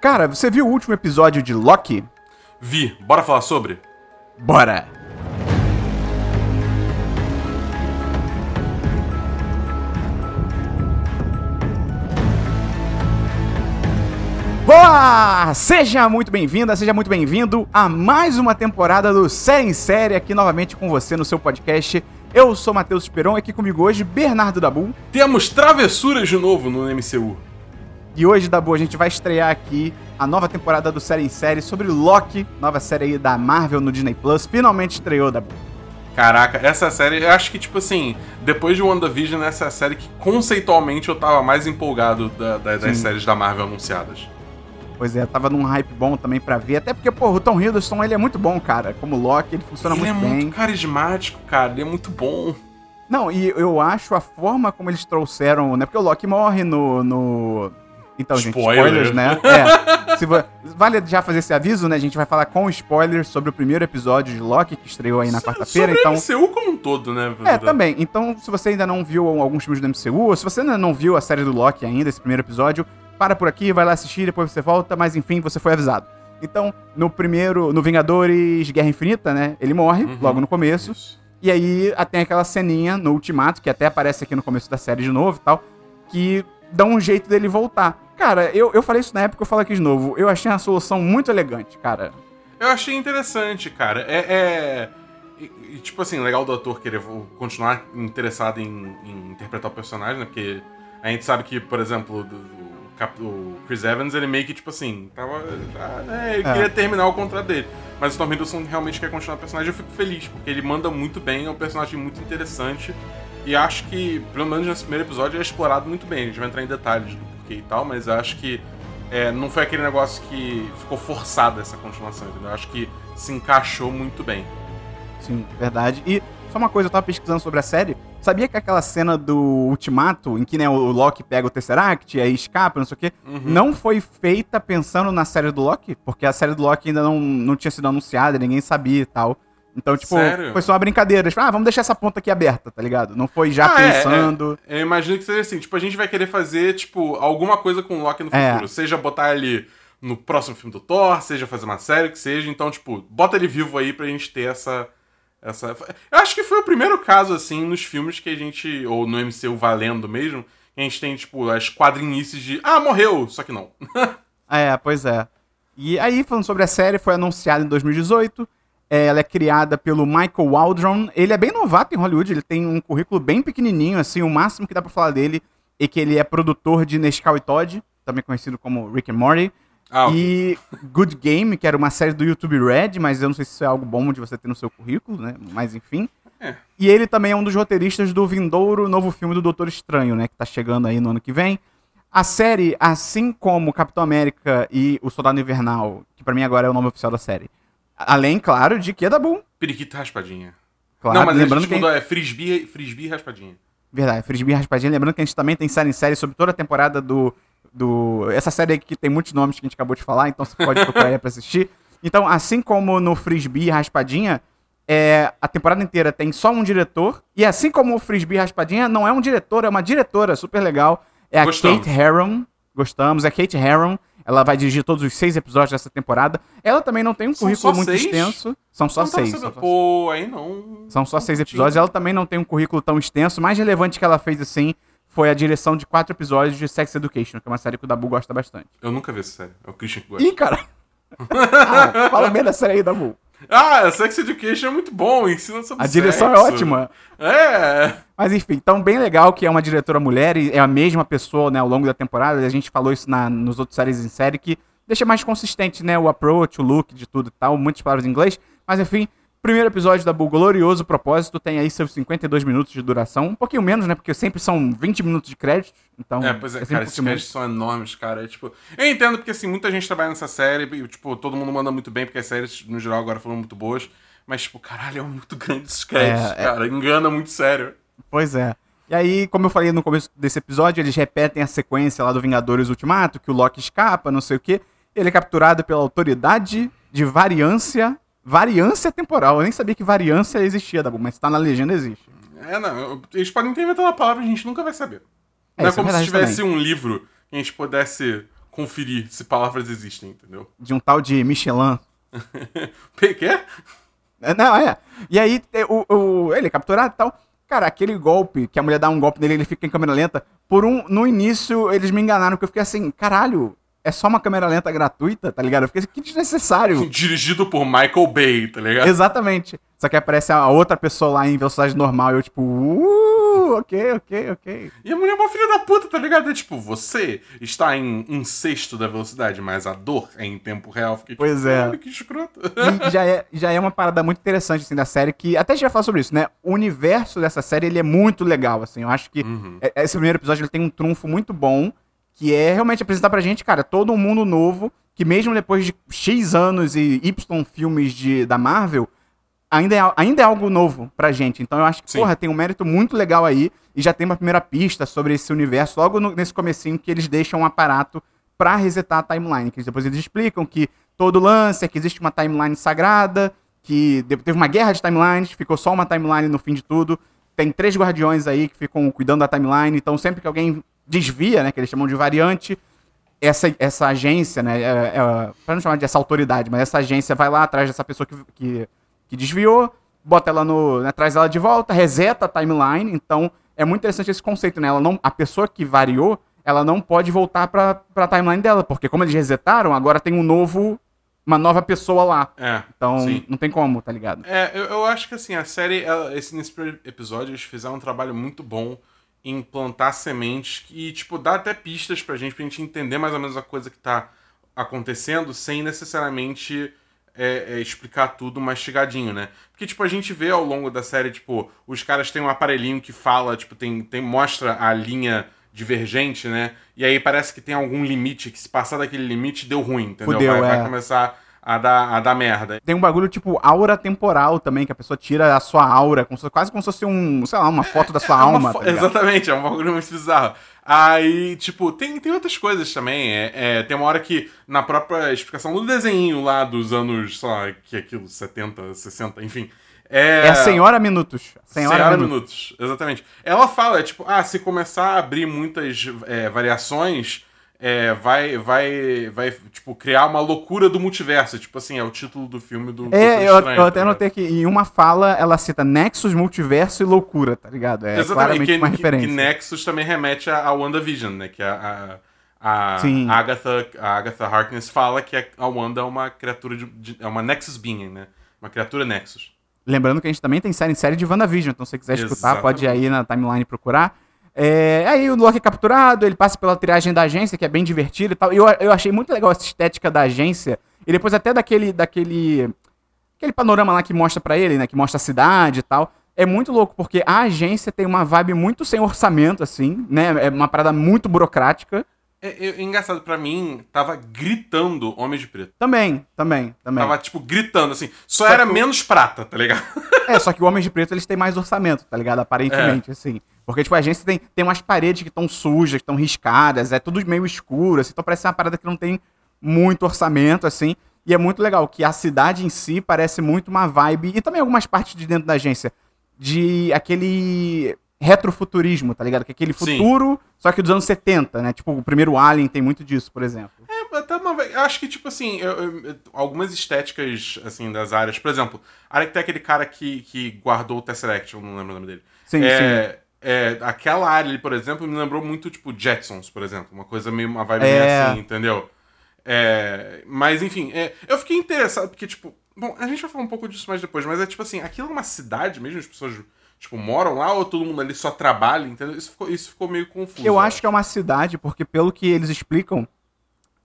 Cara, você viu o último episódio de Loki? Vi. Bora falar sobre? Bora! Boa! Seja muito bem-vinda, seja muito bem-vindo a mais uma temporada do Série em Série aqui novamente com você no seu podcast. Eu sou Matheus Esperon, aqui comigo hoje Bernardo Dabu. Temos travessuras de novo no MCU. E hoje, Dabu, a gente vai estrear aqui a nova temporada do Série em Série sobre Loki, nova série aí da Marvel no Disney Plus. Finalmente estreou, Dabu. Caraca, essa série, eu acho que, tipo assim, depois de WandaVision, essa é a série que conceitualmente eu tava mais empolgado da- da- das séries da Marvel anunciadas. Pois é, tava num hype bom também pra ver. Até porque, pô, o Tom Hiddleston, ele é muito bom, cara. Como Loki, ele funciona ele é muito bem. muito carismático, cara, ele é muito bom. Não, e eu acho a forma como eles trouxeram, né? Porque o Loki morre no. no... Então, gente, Spoiler. spoilers, né? É. Se Vale já fazer esse aviso, né? A gente vai falar com spoilers sobre o primeiro episódio de Loki, que estreou aí na quarta-feira. Então. MCU como um todo, né? É, também. Então, se você ainda não viu alguns filmes do MCU, ou se você ainda não viu a série do Loki ainda, esse primeiro episódio, para por aqui, vai lá assistir, depois você volta, mas enfim, você foi avisado. Então, no primeiro, no Vingadores Guerra Infinita, né? Ele morre, Uhum. logo no começo. Isso. E aí tem aquela ceninha no Ultimato, que até aparece aqui no começo da série de novo e tal, que dá um jeito dele voltar. Cara, eu, eu falei isso na época, eu falo aqui de novo. Eu achei uma solução muito elegante, cara. Eu achei interessante, cara. É. é- e- e, tipo assim, legal do ator querer continuar interessado em, em interpretar o personagem, né? Porque a gente sabe que, por exemplo, do, do Cap- o Chris Evans, ele meio que, tipo assim, tava. Já, né, ele É. queria terminar o contrato dele. Mas o Tom Hiddleston realmente quer continuar o personagem. Eu fico feliz, porque ele manda muito bem, é um personagem muito interessante. E acho que, pelo menos nesse primeiro episódio, é explorado muito bem. A gente vai entrar em detalhes do porquê e tal, mas acho que é, não foi aquele negócio que ficou forçado essa continuação, entendeu? Acho que se encaixou muito bem. Sim, verdade. E só uma coisa, eu tava pesquisando sobre a série. Sabia que aquela cena do Ultimato, em que né, o Loki pega o Tesseract e aí escapa, não sei o quê, Uhum. não foi feita pensando na série do Loki? Porque a série do Loki ainda não, não tinha sido anunciada, ninguém sabia e tal. Então, tipo, Sério? foi só uma brincadeira. Tipo, ah, vamos deixar essa ponta aqui aberta, tá ligado? Não foi já Ah, é, pensando. Eu imagino que seja assim, tipo, a gente vai querer fazer, tipo, alguma coisa com o Loki no É. futuro. Seja botar ele no próximo filme do Thor, seja fazer uma série, que seja. Então, tipo, bota ele vivo aí pra gente ter essa... essa... Eu acho que foi o primeiro caso, assim, nos filmes que a gente... Ou no MCU valendo mesmo, que a gente tem, tipo, as quadrinices de... Ah, morreu! Só que não. É, pois é. E aí, falando sobre a série, foi anunciada em 2018. É, ela é criada pelo Michael Waldron. Ele é bem novato em Hollywood, ele tem um currículo bem pequenininho, assim, o máximo que dá pra falar dele é que ele é produtor de Nescau e Todd, também conhecido como Rick and Morty. Ah. E Good Game, que era uma série do YouTube Red, mas eu não sei se isso é algo bom de você ter no seu currículo, né? Mas enfim. É. E ele também é um dos roteiristas do vindouro novo filme do Doutor Estranho, né? Que tá chegando aí no ano que vem. A série, assim como Capitão América e O Soldado Invernal, que pra mim agora é o nome oficial da série. Além, claro, de que é da Boom. Periquita raspadinha. Claro, não, mas lembrando que. mudou, é frisbee, frisbee raspadinha. Verdade, Frisbee Raspadinha. Lembrando que a gente também tem série em série sobre toda a temporada do. do essa série aí que tem muitos nomes que a gente acabou de falar, então você pode procurar aí pra assistir. Então, assim como no Frisbee Raspadinha, é, a temporada inteira tem só um diretor. E assim como o Frisbee Raspadinha, não é um diretor, é uma diretora super legal. É a Gostamos. Kate Herron. Gostamos, é a Kate Herron. Ela vai dirigir todos os seis episódios dessa temporada. Ela também não tem um currículo muito seis? extenso. São só Não tava seis. são só Pô, aí não. são só seis episódios. Ela também não tem um currículo tão extenso. O mais relevante que ela fez, assim, foi a direção de quatro episódios de Sex Education, que é uma série que o Dabu gosta bastante. Eu nunca vi essa série. É o Christian que gosta. Ih, cara! ah, fala bem da série aí, Dabu. Ah, Sex Education é muito bom, ensina sobre A direção é sexo. ótima. É. Mas enfim, então bem legal que é uma diretora mulher e é a mesma pessoa, né, ao longo da temporada. A gente falou isso na, nos outros séries em série que deixa mais consistente, né, o approach, o look de tudo e tal, muitas palavras em inglês. Mas enfim, primeiro episódio da Bull, glorioso propósito, tem aí seus 52 minutos de duração, um pouquinho menos, né, porque sempre são 20 minutos de crédito. Então, É, pois é, sempre cara, esses créditos são enormes, cara. É, tipo, eu entendo porque, assim, muita gente trabalha nessa série e, tipo, todo mundo manda muito bem, porque as séries, no geral, agora foram muito boas. Mas, tipo, caralho, é muito grande esses créditos, É, é. cara. Engana muito sério. Pois é. E aí, como eu falei no começo desse episódio, eles repetem a sequência lá do Vingadores Ultimato, que o Loki escapa, não sei o quê. Ele é capturado pela autoridade de variância. Variância temporal. Eu nem sabia que variância existia, Dabu, mas tá na legenda existe. É, não. Eles podem ter inventado uma palavra a gente nunca vai saber. É, não é é como se tivesse um livro que a gente pudesse conferir se palavras existem, entendeu? De um tal de Michelin. Quê? É, Não, é. E aí, o, o- ele é capturado e tal. Cara, aquele golpe, que a mulher dá um golpe nele ele fica em câmera lenta. Por um. No início, eles me enganaram, porque eu fiquei assim, caralho, é só uma câmera lenta gratuita, tá ligado? Eu fiquei assim, que desnecessário. Dirigido por Michael Bay, tá ligado? Exatamente. Só que aparece a outra pessoa lá em velocidade normal e eu, tipo, uh, ok, ok, ok. E a mulher é uma filha da puta, tá ligado? É tipo, você está em um sexto da velocidade, mas a dor é em tempo real. Fiquei tipo, Pois é. "Caralho, que escroto. E já é, já é uma parada muito interessante, assim, da série, que até a gente vai falar sobre isso, né? O universo dessa série, ele é muito legal, assim. Eu acho que Uhum. é- esse primeiro episódio, ele tem um trunfo muito bom, que é realmente apresentar pra gente, cara, todo um mundo novo, que mesmo depois de X anos e Y filmes de, da Marvel, ainda é, ainda é algo novo pra gente. Então eu acho que, Sim. porra, tem um mérito muito legal aí, e já tem uma primeira pista sobre esse universo, logo no- nesse comecinho, que eles deixam um aparato pra resetar a timeline, que depois eles explicam que todo lance é que existe uma timeline sagrada, que teve uma guerra de timelines, ficou só uma timeline no fim de tudo. Tem três guardiões aí que ficam cuidando da timeline, então sempre que alguém desvia, né, que eles chamam de variante, essa, essa agência, né, é, é, pra não chamar de essa autoridade, mas essa agência vai lá atrás dessa pessoa que, que, que desviou, bota ela no, né, traz ela de volta, reseta a timeline, então é muito interessante esse conceito, né, ela não, a pessoa que variou, ela não pode voltar pra, pra timeline dela, porque como eles resetaram, agora tem um novo, uma nova pessoa lá, É. então sim. não tem como, tá ligado? É, eu, eu acho que assim, a série, ela- esse, nesse episódio, eles fizeram um trabalho muito bom em plantar sementes e, tipo, dar até pistas pra gente, pra gente entender mais ou menos a coisa que tá acontecendo, sem necessariamente é, é, explicar tudo mastigadinho, né? Porque, tipo, a gente vê ao longo da série, tipo, os caras têm um aparelhinho que fala, tipo, tem, tem mostra a linha divergente, né? E aí parece que tem algum limite, que se passar daquele limite, deu ruim, entendeu? Fudeu, vai, vai é. começar a dar, a dar merda. Tem um bagulho tipo aura temporal também, que a pessoa tira a sua aura, como se- quase como se fosse um, sei lá, uma foto da sua É alma. tá? Exatamente, é um bagulho muito bizarro. Aí, tipo, tem, tem outras coisas também. É, é, tem uma hora que, na própria explicação do desenho lá dos anos, sei lá, que é aquilo, 70, 60, enfim. É, É a Senhora Minutos. Senhora, Senhora Minutos. Minutos, exatamente. Ela fala, tipo, ah, se começar a abrir muitas é, variações, é, vai, vai, vai, tipo, criar uma loucura do multiverso. Tipo assim, é o título do filme do É, Doutor eu, Estranho, eu até tá notei que em uma fala ela cita Nexus, Multiverso e Loucura, tá ligado? É Exatamente, claramente que, uma que- referência. que Nexus também remete a, a WandaVision, né? Que a, a, a Sim. Agatha, a Agatha Harkness fala que a Wanda é uma criatura de, de- é uma Nexus Being, né? Uma criatura Nexus. Lembrando que a gente também tem série, série de WandaVision, então se você quiser escutar, Exatamente. pode ir aí na timeline procurar. É, aí o Loki é capturado, ele passa pela triagem da agência, que é bem divertido e tal. Eu, eu achei muito legal essa estética da agência. E depois até daquele. daquele aquele panorama lá que mostra pra ele, né? Que mostra a cidade e tal. É muito louco, porque a agência tem uma vibe muito sem orçamento, assim, né? É uma parada muito burocrática. É, é- é engraçado, pra mim, tava gritando Homem de Preto. Também, também, também. Tava, tipo, gritando, assim. Só, Só era que menos prata, tá ligado? É, só que o Homem de Preto, eles têm mais orçamento, tá ligado? Aparentemente, assim. Porque, tipo, a agência tem, tem umas paredes que estão sujas, que estão riscadas, é tudo meio escuro, assim, então parece uma parada que não tem muito orçamento, assim. E é muito legal que a cidade em si parece muito uma vibe, e também algumas partes de dentro da agência, de aquele retrofuturismo, tá ligado? Que é aquele Sim. futuro, só que dos anos 70, né? Tipo, o primeiro Alien tem muito disso, por exemplo. É, até uma vez. Eu acho que, tipo assim, eu- eu- algumas estéticas, assim, das áreas. Por exemplo, a área que tem aquele cara que, que guardou o Tesseract, eu não lembro o nome dele. Sim, sim. É, aquela área ali, por exemplo, me lembrou muito, tipo, Jetsons, por exemplo. Uma coisa meio, uma vibe meio É. assim, entendeu? É, mas, enfim, é, eu fiquei interessado, porque, tipo, bom, a gente vai falar um pouco disso mais depois, mas é tipo assim, aquilo é uma cidade mesmo, as pessoas, tipo, moram lá ou todo mundo ali só trabalha, entendeu? Isso ficou, isso ficou meio confuso. Eu acho que é uma cidade, porque pelo que eles explicam,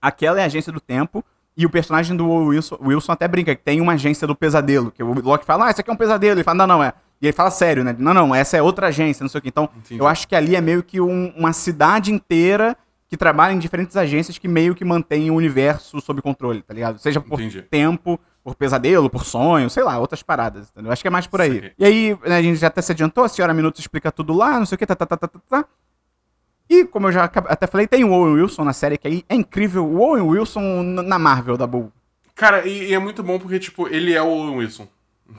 aquela é a agência do tempo. E o personagem do Wilson, Wilson até brinca que tem uma agência do pesadelo. Que o Loki fala, ah, isso aqui é um pesadelo. Ele fala, não, não, é. E ele fala sério, né? Não, não, essa é outra agência, não sei o quê. Então, Entendi. eu acho que ali é meio que um- uma cidade inteira que trabalha em diferentes agências que meio que mantém o universo sob controle, tá ligado? Seja por Entendi. tempo, por pesadelo, por sonho, sei lá, outras paradas, entendeu? Acho que é mais por aí. E aí, né, a gente já até se adiantou, a senhora Minuto explica tudo lá, não sei o que, tá, tá, tá, tá, tá, tá. E, como eu já até falei, tem o Owen Wilson na série, que aí é incrível. O Owen Wilson na Marvel da Bull. Cara, e, e é muito bom porque, tipo, ele é o Owen Wilson.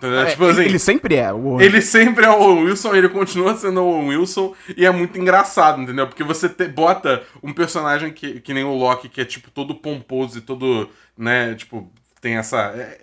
É, tipo ele, assim, ele sempre é. O... ele sempre é o Owen Wilson, ele continua sendo o Owen Wilson, e é muito engraçado, entendeu? Porque você te- bota um personagem que, que nem o Loki, que é, tipo, todo pomposo e todo, né, tipo, tem essa... é-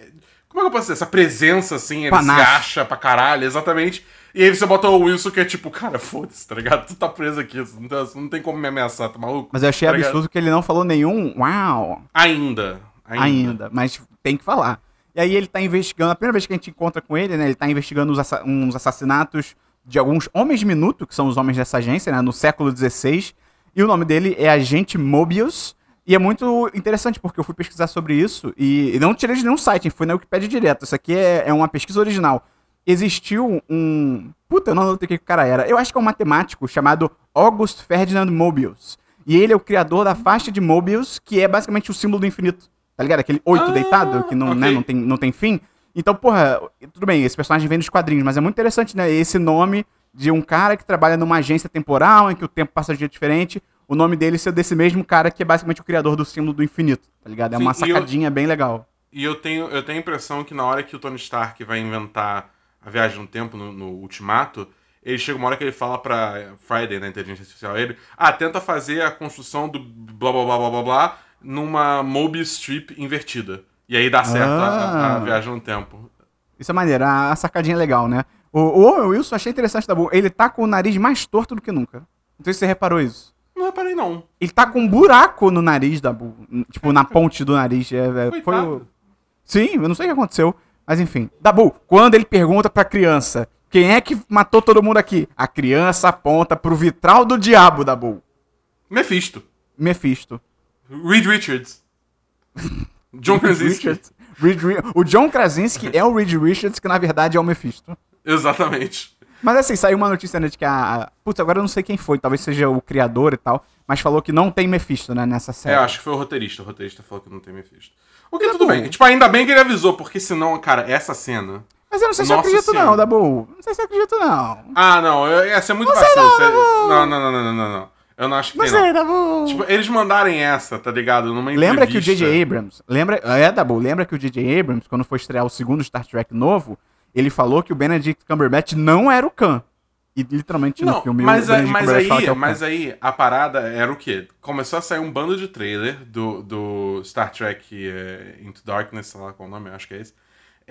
como é que eu posso dizer? Essa presença, assim, ele Panache. se acha pra caralho, exatamente. E aí você bota o Wilson, que é tipo, cara, foda-se, tá ligado? Tu tá preso aqui, não, você não tem como me ameaçar, tá maluco? Mas eu achei Tá ligado? absurdo que ele não falou nenhum uau Ainda. Ainda. ainda. mas tem que falar. E aí ele tá investigando, a primeira vez que a gente encontra com ele, né, ele tá investigando uns, assa- uns assassinatos de alguns homens minuto, que são os homens dessa agência, né, no século XVI, e o nome dele é Agente Mobius, e é muito interessante, porque eu fui pesquisar sobre isso, e, e não tirei de nenhum site, fui na Wikipedia direto, isso aqui é, é uma pesquisa original. Existiu um... Puta, eu não notei o que o cara era. Eu acho que é um matemático chamado August Ferdinand Mobius. E ele é o criador da faixa de Mobius, que é basicamente o símbolo do infinito. Tá ligado? Aquele oito Ah, deitado, que não, ok. né, não, tem, não tem fim. Então, porra, tudo bem, esse personagem vem dos quadrinhos, mas é muito interessante, né? Esse nome de um cara que trabalha numa agência temporal, em que o tempo passa de jeito diferente, o nome dele ser desse mesmo cara que é basicamente o criador do símbolo do infinito, tá ligado? É Sim, uma e eu- sacadinha bem legal. E eu tenho, eu tenho a impressão que na hora que o Tony Stark vai inventar a viagem no tempo, no, no Ultimato, ele chega uma hora que ele fala pra Friday, na inteligência artificial, ele, ah, tenta fazer a construção do blá blá blá blá blá blá numa Mobius Strip invertida. E aí dá certo a- a, a Ah. viagem no tempo. Isso é maneiro, a, sacadinha é legal, né? O, o Wilson, achei interessante da boa. Ele tá com o nariz mais torto do que nunca. Não sei se você reparou isso. Não reparei, não. Ele tá com um buraco no nariz da Bu. Tipo, na ponte do nariz. É, é, foi o... Sim, eu não sei o que aconteceu. Mas enfim. Dabu, quando ele pergunta pra criança quem é que matou todo mundo aqui? A criança aponta pro vitral do diabo, Dabu. Mephisto. Mephisto. Reed Richards. John Krasinski. Richards. Reed o John Krasinski é o Reed Richards, que na verdade é o Mephisto. Exatamente. Mas assim, saiu uma notícia né, de que a. Putz, agora eu não sei quem foi, talvez seja o criador e tal, mas falou que não tem Mephisto, né, nessa É, série. acho que foi o roteirista. O roteirista falou que não tem Mephisto. O que Tá tudo bom. bem. Tipo, ainda bem que ele avisou, porque senão, cara, essa cena. Mas eu não sei se eu acredito Senhora. não, Dabu. Não sei se eu acredito não. Ah, não, eu- ia ser muito vacilo. não. Não, não, não, não, não, não, não. Eu não acho que Não tem, não. sei, Dabu. Tipo, eles mandarem essa, tá ligado? Numa Lembra que o entrevista. J.J. Abrams, lembra, é, Dabu, lembra que o J.J. Abrams, quando foi estrear o segundo Star Trek novo, ele falou que o Benedict Cumberbatch não era o Khan. E literalmente no Não, filme mas, o mas, fala aí, que é o mas aí a parada era o quê? Começou a sair um bando de trailer do, do Star Trek é, Into Darkness, sei lá qual é o nome, acho que é esse.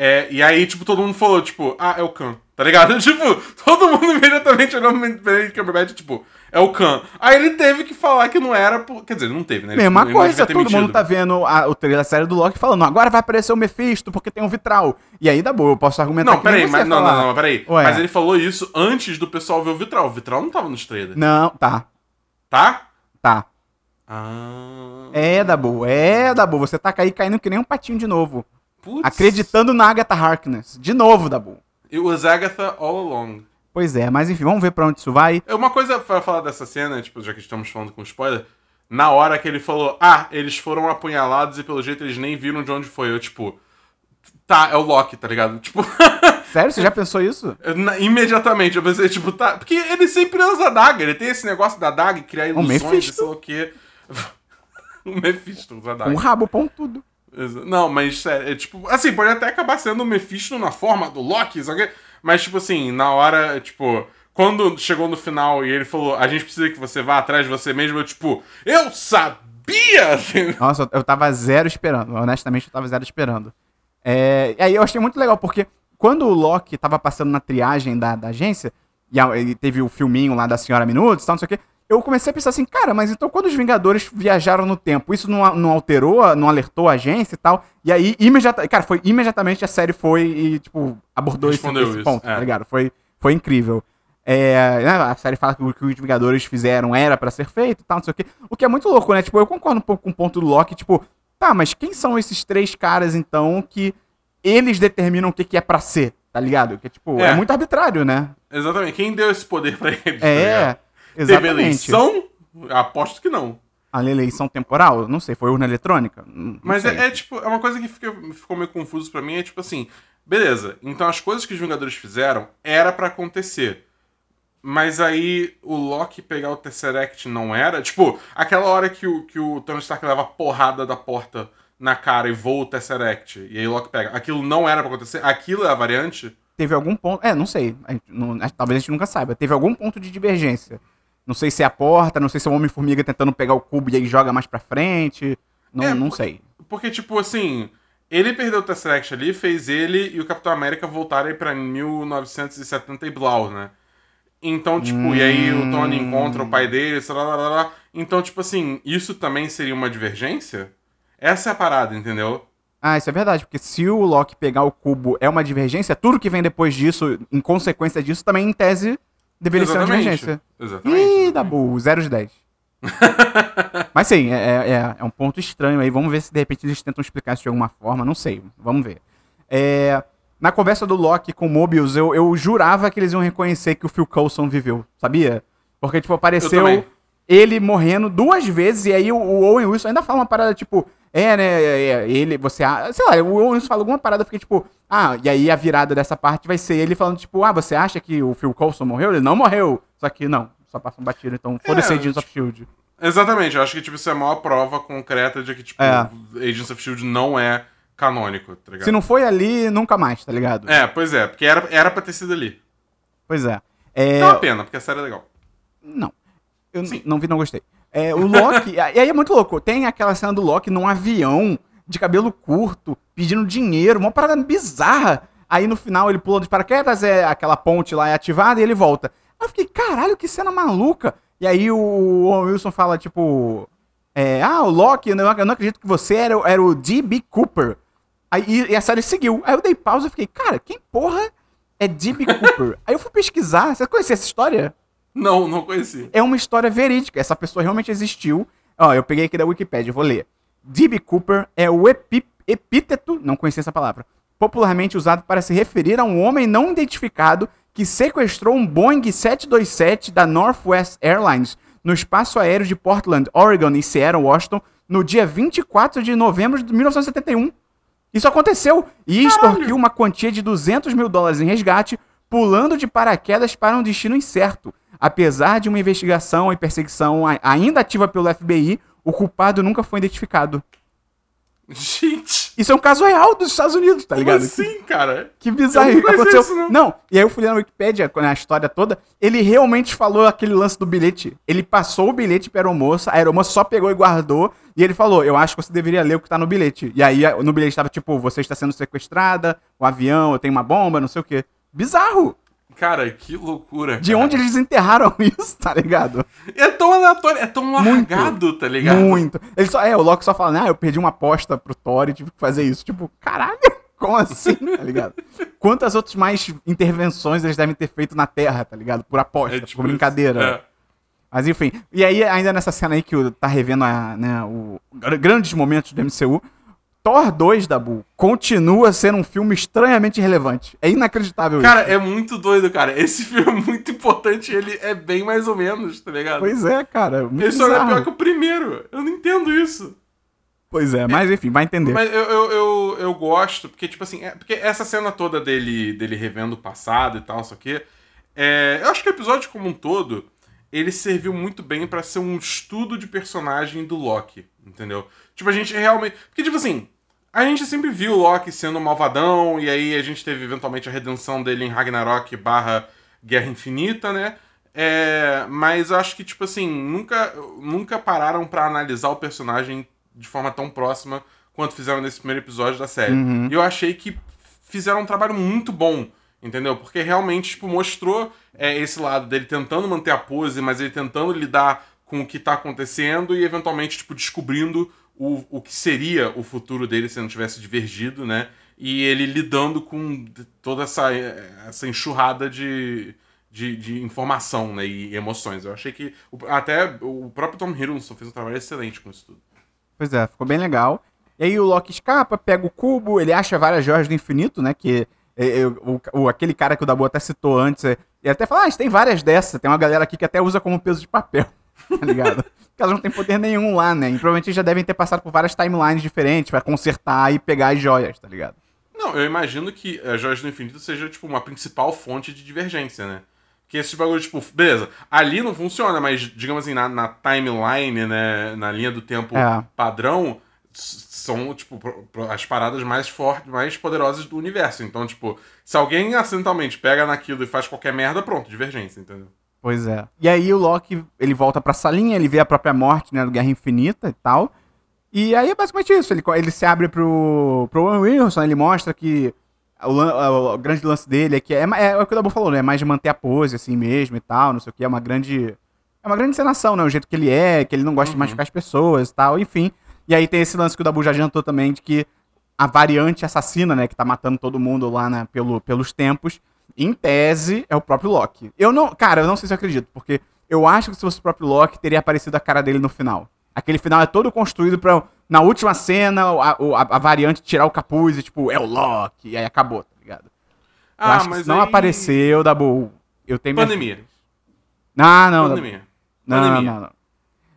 É, e aí, tipo, todo mundo falou, tipo, ah, é o Khan, tá ligado? Tipo, todo mundo imediatamente olhou Benedict Cumberbatch, tipo, é o Khan. Aí ele teve que falar que não era, por... quer dizer, não teve, né? Ele Mesma ele coisa, todo mundo mentido. tá vendo a- o trailer da série do Loki falando, agora vai aparecer o Mephisto porque tem um vitral. E aí, Dabu, eu posso argumentar Não, peraí, você mas, não, não, não, peraí. Ué. Mas ele falou isso antes do pessoal ver o Vitral. O Vitral não tava nos trailers, Não, tá, tá? tá. Ah. É, Dabu, é, Dabu, você tá aí caindo que nem um patinho de novo. Putz. Acreditando na Agatha Harkness. De novo, Dabu. It was Agatha all along. Pois é, mas enfim, vamos ver pra onde isso vai. É Uma coisa pra falar dessa cena, tipo, já que estamos falando com spoiler, na hora que ele falou, ah, eles foram apunhalados e pelo jeito eles nem viram de onde foi. Eu, tipo, tá, é o Loki, tá ligado? Tipo, Sério, você já pensou isso? na- imediatamente eu pensei, tipo, tá. Porque ele sempre usa a daga, ele tem esse negócio da daga e criar ilusões e Mephisto. sei lá o quê. o Mephisto usa a daga. Um rabo, pão, tudo. Exa- Não, mas sério, é tipo, assim, pode até acabar sendo o Mephisto na forma do Loki, que, mas tipo assim, na hora, tipo, quando chegou no final e ele falou, a gente precisa que você vá atrás de você mesmo, eu tipo, eu sabia! Nossa, eu tava zero esperando. Honestamente, eu tava zero esperando. É, e aí eu achei muito legal, porque quando o Loki tava passando na triagem da, da agência, e a- ele teve o filminho lá da Senhora Minutos e tal, não sei o quê, eu comecei a pensar assim, cara, mas então quando os Vingadores viajaram no tempo, isso não, não alterou, não alertou a agência e tal? E aí, imediatamente, cara, foi imediatamente a série foi e, tipo, abordou esse, esse ponto, é. tá ligado? Foi, foi incrível. É, né, a série fala que o que os Vingadores fizeram era pra ser feito e tal, não sei o quê. O que é muito louco, né? Tipo, eu concordo um pouco com o ponto do Loki, tipo, tá, mas quem são esses três caras, então, que eles determinam o que, que é pra ser, tá ligado? Que, tipo, é, É. muito arbitrário, né? Exatamente, quem deu esse poder pra eles? tá É, ligado? Teve exatamente. eleição? Aposto que não. A eleição temporal? Não sei, foi urna eletrônica? Não Mas é, é, tipo, é uma coisa que fica- ficou meio confuso pra mim, é tipo assim, beleza, então as coisas que os Vingadores fizeram era pra acontecer. Mas aí o Loki pegar o Tesseract não era? Tipo, aquela hora que o, que o Tony Stark leva a porrada da porta na cara e voa o Tesseract, e aí o Loki pega. Aquilo não era pra acontecer? Aquilo é a variante? Teve algum ponto. É, não sei. A gente não- talvez a gente nunca saiba. Teve algum ponto de divergência. Não sei se é a porta, não sei se é o Homem-Formiga tentando pegar o cubo e aí joga mais pra frente. Não, É, não por- sei. Porque, tipo, assim, ele perdeu o Tesseract ali, fez ele e o Capitão América voltarem pra 1970 e blau, né? Então, tipo, e aí o Tony Hum. encontra o pai dele, lá. Então, tipo assim, isso também seria uma divergência? Essa é a parada, entendeu? Ah, isso é verdade, porque se o Loki pegar o cubo é uma divergência, tudo que vem depois disso, em consequência disso, também em tese deveria ser uma divergência. Exatamente. Ih, Dabu, 0 de 10. Mas sim, é, é, é um ponto estranho aí. Vamos ver se de repente eles tentam explicar isso de alguma forma. Não sei. Vamos ver. É, na conversa do Loki com o Mobius, eu, eu jurava que eles iam reconhecer que o Phil Coulson viveu, sabia? Porque, tipo, Eu apareceu ele morrendo duas vezes e aí o, o Owen Wilson ainda fala uma parada tipo. É, né? é, é, ele, você. a- Sei lá, o Owen Wilson fala alguma parada, fiquei tipo. Ah, e aí a virada dessa parte vai ser ele falando, tipo, ah, você acha que o Phil Coulson morreu? Ele não morreu. Só que não, só passa um batido, então foda-se É, Agents of Shield. Exatamente, eu acho que tipo, isso é a maior prova concreta de que, tipo, É. Agents of Shield não é canônico, tá ligado? Se não foi ali, nunca mais, tá ligado? É, pois é, porque era, era pra ter sido ali. Pois é. É, É uma pena, porque a série é legal. Não. Eu Sim. não vi, não gostei. É, o Loki. e aí é muito louco. Tem aquela cena do Loki num avião, de cabelo curto, pedindo dinheiro, uma parada bizarra. Aí no final ele pula de paraquedas, é aquela ponte lá é ativada e ele volta. Aí eu fiquei, caralho, que cena maluca. E aí o Wilson fala, tipo. é, ah, o Loki, eu não, acredito que você era, o- era o D.B. Cooper. Aí, e, e a série seguiu. Aí eu dei pausa e fiquei, cara, quem porra é D.B. Cooper? aí eu fui pesquisar. Você conhecia essa história? Não, não conheci. é uma história verídica. Essa pessoa realmente existiu. Ó, eu peguei aqui da Wikipedia, vou ler. D.B. Cooper é o epi- epíteto, não conhecia essa palavra, popularmente usado para se referir a um homem não identificado que sequestrou um Boeing 727 da Northwest Airlines no espaço aéreo de Portland, Oregon e Seattle, Washington, no dia 24 de novembro de 1971. Isso aconteceu e extorquiu uma quantia de 200 mil dólares em resgate, pulando de paraquedas para um destino incerto. Apesar de uma investigação e perseguição ainda ativa pelo FBI, o culpado nunca foi identificado. Gente, Isso é um caso real dos Estados Unidos, tá como ligado? assim, cara? Que bizarro. Não Aconteceu. isso, não. não, e aí eu fui na Wikipedia, na história toda, ele realmente falou aquele lance do bilhete. Ele passou o bilhete pra aeromoça, a aeromoça só pegou e guardou, e ele falou, eu acho que você deveria ler o que tá no bilhete. E aí no bilhete tava tipo, você está sendo sequestrada, o avião, eu tenho uma bomba, não sei o quê. Bizarro! Cara, que loucura. De cara. onde eles enterraram isso, tá ligado? É tão aleatório, é tão Muito. largado, tá ligado? Muito. Ele só, é, o Loki só fala, ah, eu perdi uma aposta pro Thor e tive que fazer isso. Tipo, caralho, como assim, tá ligado? Quantas outras mais intervenções eles devem ter feito na Terra, tá ligado? Por aposta, É por tipo brincadeira. isso. É. Mas enfim, e aí ainda nessa cena aí que tá revendo a, né, o gr- grandes momentos do MCU, Thor 2, Dabu, continua sendo um filme extremamente relevante. É inacreditável Cara, isso. é muito doido, cara. Esse filme é muito importante, ele é bem mais ou menos, tá ligado? Pois é, cara. Muito Ele só é pior que o primeiro. Eu não entendo isso. Pois é, mas enfim, vai entender. Mas eu, eu, eu, eu gosto, porque, tipo assim, é, porque essa cena toda dele, dele revendo o passado e tal, só que. É, eu acho que o episódio como um todo, ele serviu muito bem pra ser um estudo de personagem do Loki, entendeu? Tipo, a gente realmente. Porque, tipo assim, a gente sempre viu o Loki sendo um malvadão, e aí a gente teve eventualmente a redenção dele em Ragnarok barra Guerra Infinita, né? É, mas eu acho que, tipo assim, nunca, nunca pararam pra analisar o personagem de forma tão próxima quanto fizeram nesse primeiro episódio da série. E eu achei que fizeram um trabalho muito bom, entendeu? Porque realmente, tipo, mostrou é, esse lado dele tentando manter a pose, mas ele tentando lidar com o que tá acontecendo e eventualmente, tipo, descobrindo o, o que seria o futuro dele se não tivesse divergido, né? E ele lidando com toda essa, essa enxurrada de, de, de informação né, e emoções. Eu achei que até o próprio Tom Hiddleston fez um trabalho excelente com isso tudo. Pois é, ficou bem legal. E aí o Loki escapa, pega o cubo, ele acha várias joias do infinito, né? Que é, é, o, o- aquele cara que o Dabu até citou antes, é, e até fala, ah, tem várias dessas, tem uma galera aqui que até usa como peso de papel, tá ligado? Porque elas não têm poder nenhum lá, né? E provavelmente já devem ter passado por várias timelines diferentes pra consertar e pegar as joias, tá ligado? Não, eu imagino que a Joias do Infinito seja, tipo, uma principal fonte de divergência, né? Que esse bagulho, tipo, beleza, ali não funciona, mas, digamos assim, na, na timeline, né, na linha do tempo É. padrão, são, tipo, as paradas mais fortes, mais poderosas do universo. Então, tipo, se alguém acidentalmente pega naquilo e faz qualquer merda, pronto, divergência, entendeu? Pois é. E aí o Loki, ele volta pra salinha, ele vê a própria morte, né, do Guerra Infinita e tal. E aí é basicamente isso, ele, ele se abre pro, pro Owen Wilson, ele mostra que o, o, o, grande lance dele é que é, é, é o que o Dabu falou, né, é mais de manter a pose assim mesmo e tal, não sei o que, é uma grande... É uma grande encenação, né, o jeito que ele é, que ele não gosta uhum. de machucar as pessoas e tal, enfim. E aí tem esse lance que o Dabu já adiantou também, de que a variante assassina, né, que tá matando todo mundo lá né, pelo, pelos tempos, em tese, é o próprio Loki. Eu não, cara, eu não sei se eu acredito, porque eu acho que se fosse o próprio Loki, teria aparecido a cara dele no final. Aquele final é todo construído pra, na última cena, a, a, a variante tirar o capuz e, tipo, é o Loki, e aí acabou, tá ligado? Ah, eu acho mas que se não aí... apareceu, Dabu, eu tenho Pandemia. Minha... Não, não, Pandemia. Não, Pandemia. não, não.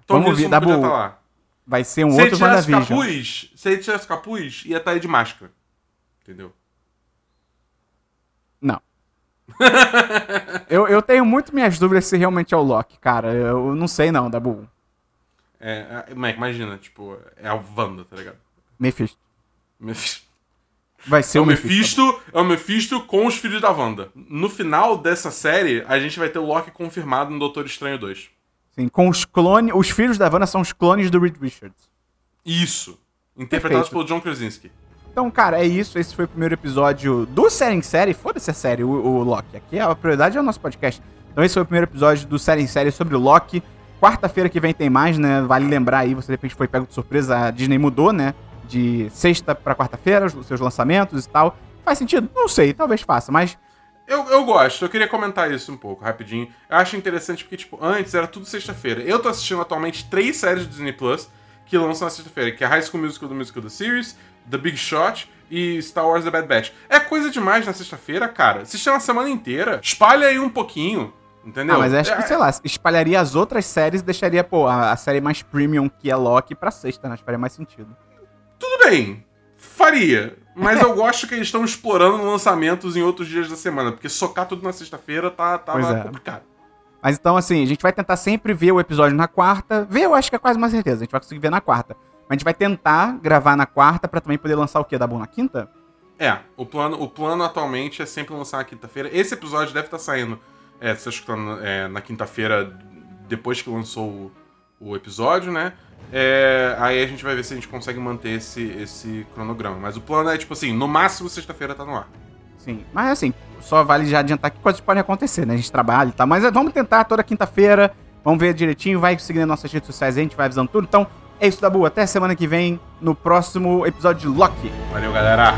Vamos ver, Dabu. Tá Vai ser um se outro WandaVision. Capuz, se ele tirasse capuz, ia estar tá aí de máscara. Entendeu? Eu, eu tenho muito minhas dúvidas se realmente é o Loki, cara. Eu não sei não, Dabu. É, é, Mac, imagina, tipo, é a Wanda, tá ligado? Mephisto. Mephisto. Vai ser é o Mephisto. Mephisto é o Mephisto com os filhos da Wanda. No final dessa série, a gente vai ter o Loki confirmado no Doutor Estranho 2. Sim, com os clones. Os filhos da Wanda são os clones do Reed Richards. Isso. Interpretados Perfeito. pelo John Krasinski. Então, cara, é isso. Esse foi o primeiro episódio do Série em Série. Foda-se a série, o, o Loki. Aqui a prioridade é o nosso podcast. Então, esse foi o primeiro episódio do Série em Série sobre o Loki. Quarta-feira que vem tem mais, né? Vale lembrar aí, você de repente foi pego de surpresa, a Disney mudou, né? De sexta para quarta-feira, os seus lançamentos e tal. Faz sentido? Não sei, talvez faça, mas eu, eu gosto, eu queria comentar isso um pouco, rapidinho. Eu acho interessante porque, tipo, antes era tudo sexta-feira. Eu tô assistindo atualmente três séries do Disney Plus que lançam na sexta-feira, que é High School Musical do Musical The Series, The Big Shot e Star Wars The Bad Batch. É coisa demais na sexta-feira, cara. Assistir uma semana inteira. Espalha aí um pouquinho. Entendeu? Ah, mas acho que, é, sei lá, espalharia as outras séries e deixaria, pô, a, a, série mais premium que é Loki pra sexta, né? Acho que faria mais sentido. Tudo bem. Faria. Mas eu gosto que eles estão explorando lançamentos em outros dias da semana, porque socar tudo na sexta-feira tá, tá é. complicado. Mas então, assim, a gente vai tentar sempre ver o episódio na quarta. Ver, eu acho que é quase uma certeza. A gente vai conseguir ver na quarta. Mas a gente vai tentar gravar na quarta para também poder lançar o quê? Da bom na quinta? É, o plano, o plano atualmente é sempre lançar na quinta-feira. Esse episódio deve estar tá saindo, é, você tá escutando é, na quinta-feira, depois que lançou o, o episódio, né? É, aí a gente vai ver se a gente consegue manter esse, esse cronograma. Mas o plano é, tipo assim, no máximo sexta-feira tá no ar. Sim, mas assim, só vale já adiantar que coisas podem acontecer, né? A gente trabalha e tal. Mas é, vamos tentar toda quinta-feira. Vamos ver direitinho, vai seguindo nossas redes sociais, a gente vai avisando tudo. Então, é isso, Dabu. Até semana que vem, no próximo episódio de Loki. Valeu, galera.